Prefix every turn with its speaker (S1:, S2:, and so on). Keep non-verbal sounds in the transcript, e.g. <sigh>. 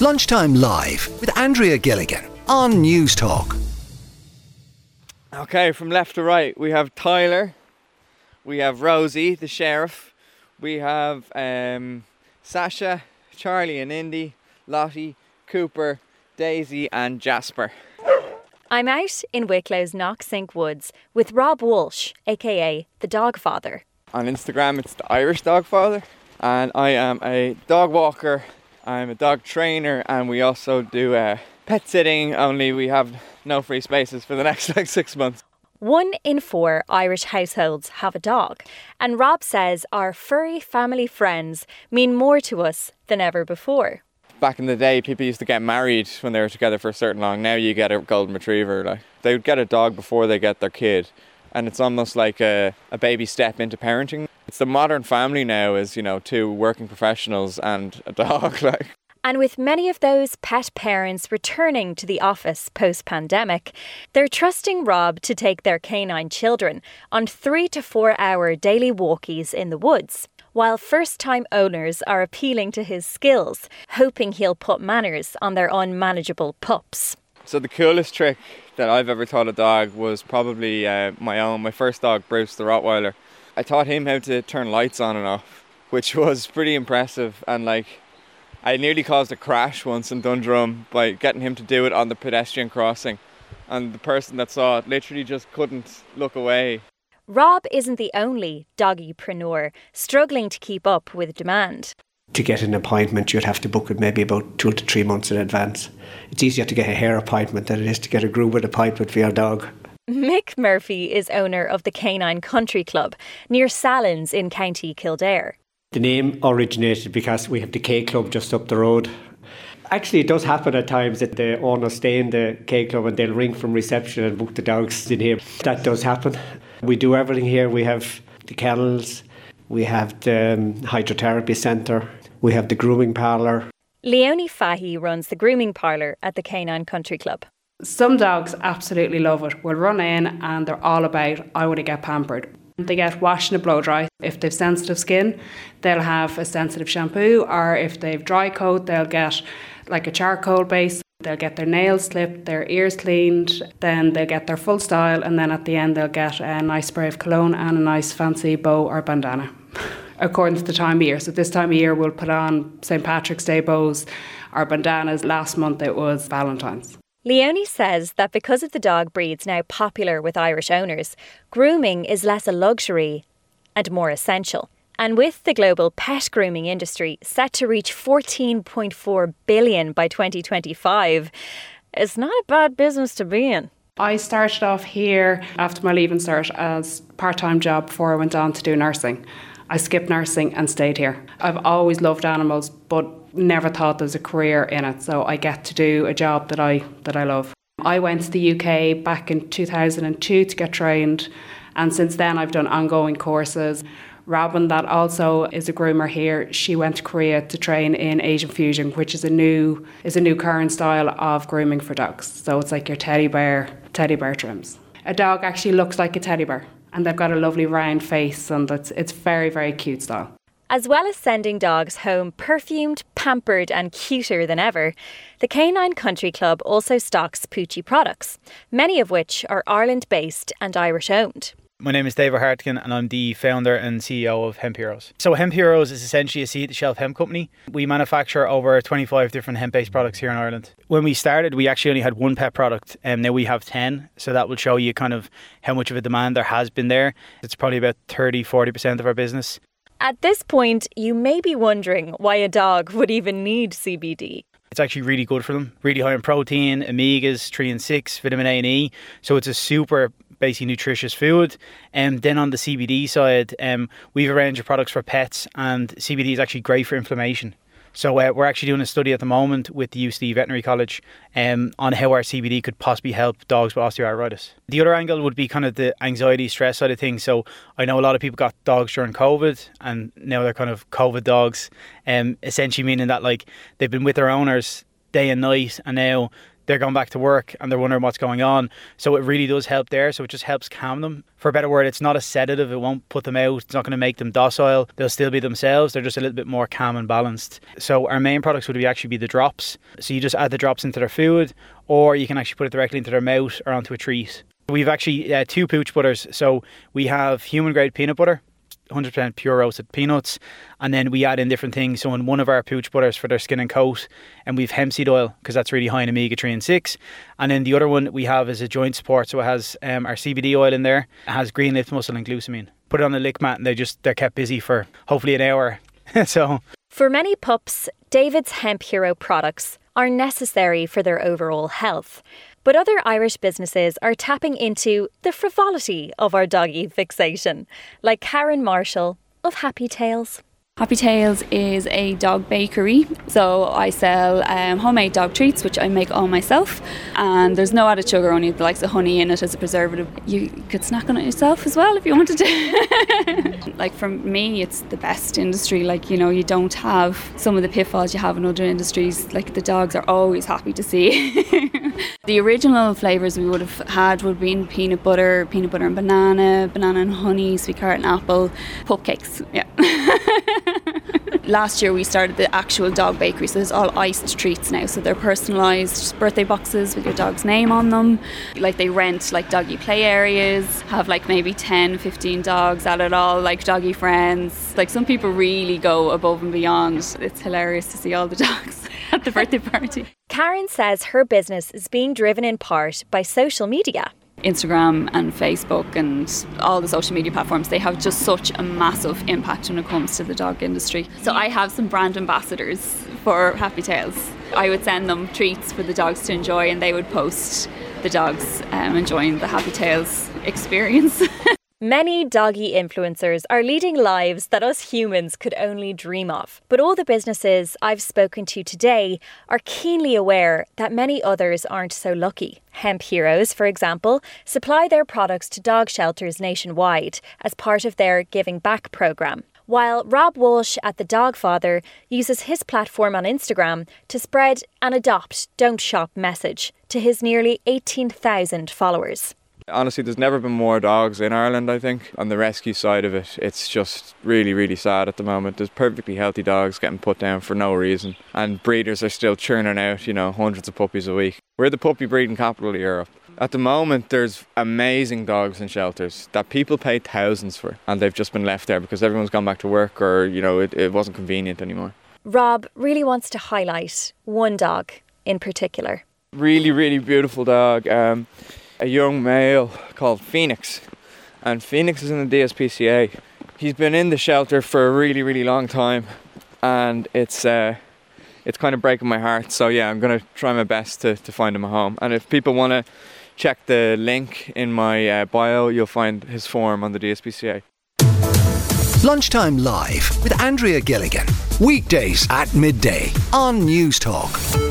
S1: Lunchtime Live with Andrea Gilligan on Newstalk.
S2: Okay, from left to right, we have Tyler, we have Rosie, the sheriff, we have um, Sasha, Charlie and Indy, Lottie, Cooper, Daisy, and Jasper.
S3: I'm out in Wicklow's Knocksink Woods with Rob Walsh, aka the Dog Father.
S2: On Instagram, it's the Irish Dog Father, and I am a dog walker. I'm a dog trainer, and we also do uh, pet sitting. Only we have no free spaces for the <laughs> next like six months.
S3: One in four Irish households have a dog, and Rob says our furry family friends mean more to us than ever before.
S2: Back in the day, people used to get married when they were together for a certain long. Now you get a golden retriever. Like they would get a dog before they get their kid, and it's almost like a, a baby step into parenting. It's the modern family now is you know two working professionals and a dog. <laughs> Like
S3: And with many of those pet parents returning to the office post pandemic, they're trusting Rob to take their canine children on three to four hour daily walkies in the woods, while first time owners are appealing to his skills, hoping he'll put manners on their unmanageable pups.
S2: So the coolest trick that I've ever taught a dog was probably uh, my own, my first dog, Bruce the Rottweiler. I taught him how to turn lights on and off, which was pretty impressive. And like, I nearly caused a crash once in Dundrum by getting him to do it on the pedestrian crossing, and the person that saw it literally just couldn't look away.
S3: Rob isn't the only doggipreneur struggling to keep up with demand.
S4: To get an appointment, you'd have to book it maybe about two to three months in advance. It's easier to get a hair appointment than it is to get a grooming appointment for your dog.
S3: Mick Murphy is owner of the Canine Country Club near Sallins in County Kildare.
S4: The name originated because we have the K Club just up the road. Actually, it does happen at times that the owners stay in the K Club and they'll ring from reception and book the dogs in here. That does happen. We do everything here. We have the kennels, we have the um, hydrotherapy centre, we have the grooming parlour.
S3: Leonie Fahy runs the grooming parlour at the Canine Country Club.
S5: Some dogs absolutely love it. Will run in and they're all about, I want to get pampered. They get washed and blow dry. If they've sensitive skin, they'll have a sensitive shampoo, or if they've dry coat, they'll get like a charcoal base. They'll get their nails clipped, their ears cleaned, then they'll get their full style, and then at the end, they'll get a nice spray of cologne and a nice fancy bow or bandana, <laughs> according to the time of year. So, this time of year, we'll put on St. Patrick's Day bows or bandanas. Last month, it was Valentine's.
S3: Leonie says that because of the dog breeds now popular with Irish owners, grooming is less a luxury and more essential. And with the global pet grooming industry set to reach 14.4 billion by 2025, it's not a bad business to be in.
S5: I started off here after my leaving cert as part-time job before I went on to do nursing. I skipped nursing and stayed here. I've always loved animals, but never thought there's a career in it. So I get to do a job that I that I love. I went to the UK back in 2002 to get trained, and since then I've done ongoing courses. Robin, that also is a groomer here, she went to Korea to train in Asian fusion, which is a new is a new current style of grooming for dogs. So it's like your teddy bear teddy bear trims. A dog actually looks like a teddy bear, and they've got a lovely round face, and it's it's very very cute style.
S3: As well as sending dogs home perfumed, pampered, and cuter than ever, the Canine Country Club also stocks Poochie products, many of which are Ireland based and Irish owned.
S6: My name is David Hartigan and I'm the founder and CEO of Hemp Heroes. So Hemp Heroes is essentially a seat shelf hemp company. We manufacture over 25 different hemp-based products here in Ireland. When we started, we actually only had one pet product and now we have 10. So that will show you kind of how much of a demand there has been there. It's probably about 30, 40% of our business.
S3: At this point, you may be wondering why a dog would even need CBD.
S6: It's actually really good for them. Really high in protein, omegas, 3 and 6, vitamin A and E. So it's a super basically nutritious food. And um, then on the CBD side, um, we have a range of products for pets, and CBD is actually great for inflammation. So uh, we're actually doing a study at the moment with the UCD Veterinary College um, on how our CBD could possibly help dogs with osteoarthritis. The other angle would be kind of the anxiety, stress side of things. So I know a lot of people got dogs during COVID, and now they're kind of COVID dogs, um, essentially meaning that like they've been with their owners day and night, and now they're going back to work and they're wondering what's going on. So it really does help there. So it just helps calm them. For a better word, it's not a sedative. It won't put them out. It's not going to make them docile. They'll still be themselves. They're just a little bit more calm and balanced. So our main products would be actually be the drops. So you just add the drops into their food, or you can actually put it directly into their mouth or onto a treat. We've actually uh, two pooch butters. So we have human grade peanut butter, 100% pure roasted peanuts. And then we add in different things. So in one of our pooch butters for their skin and coat, and we've hemp seed oil because that's really high in omega 3 and 6. And then the other one we have is a joint support. So it has um, our CBD oil in there. It has green lip mussel and glucosamine. Put it on the lick mat and they just, they're kept busy for hopefully an hour. <laughs> so.
S3: For many pups, David's Hemp Hero products are necessary for their overall health. But other Irish businesses are tapping into the frivolity of our doggy fixation, like Karen Marshall of Happy Tales.
S7: Happy Tales is a dog bakery, so I sell um, homemade dog treats, which I make all myself. And there's no added sugar, only the likes of honey in it as a preservative. You could snack on it yourself as well if you wanted to. <laughs> like for me, it's the best industry. Like you know, you don't have some of the pitfalls you have in other industries. Like the dogs are always happy to see. <laughs> the original flavours we would have had would have been peanut butter, peanut butter and banana, banana and honey, sweet carrot and apple, cupcakes. Yeah. <laughs> Last year we started the actual dog bakery, so there's all iced treats now. So they're personalised birthday boxes with your dog's name on them. Like they rent like doggy play areas, have like maybe 10, 15 dogs at it all, like doggy friends. Like some people really go above and beyond. It's hilarious to see all the <laughs> dogs at the birthday party.
S3: Karen says her business is being driven in part by social media.
S7: Instagram and Facebook and all the social media platforms, they have just such a massive impact when it comes to the dog industry. So I have some brand ambassadors for Happy Tales. I would send them treats for the dogs to enjoy and they would post the dogs um, enjoying the Happy Tales experience. <laughs>
S3: Many doggy influencers are leading lives that us humans could only dream of. But all the businesses I've spoken to today are keenly aware that many others aren't so lucky. Hemp Heroes, for example, supply their products to dog shelters nationwide as part of their Giving Back programme. While Rob Walsh at The Dog Father uses his platform on Instagram to spread an adopt, don't shop message to his nearly 18,000 followers.
S2: Honestly, there's never been more dogs in Ireland, I think. On the rescue side of it, it's just really, really sad at the moment. There's perfectly healthy dogs getting put down for no reason. And breeders are still churning out, you know, hundreds of puppies a week. We're the puppy breeding capital of Europe. At the moment, there's amazing dogs in shelters that people pay thousands for, and they've just been left there because everyone's gone back to work or, you know, it, it wasn't convenient anymore.
S3: Rob really wants to highlight one dog in particular.
S2: Really, really beautiful dog. Um, a young male called Phoenix, and Phoenix is in the DSPCA. He's been in the shelter for a really, really long time, and it's uh, it's kind of breaking my heart. So yeah, I'm gonna try my best to, to find him a home. And if people want to check the link in my uh, bio, you'll find his form on the DSPCA.
S1: Lunchtime Live with Andrea Gilligan. Weekdays at midday on Newstalk.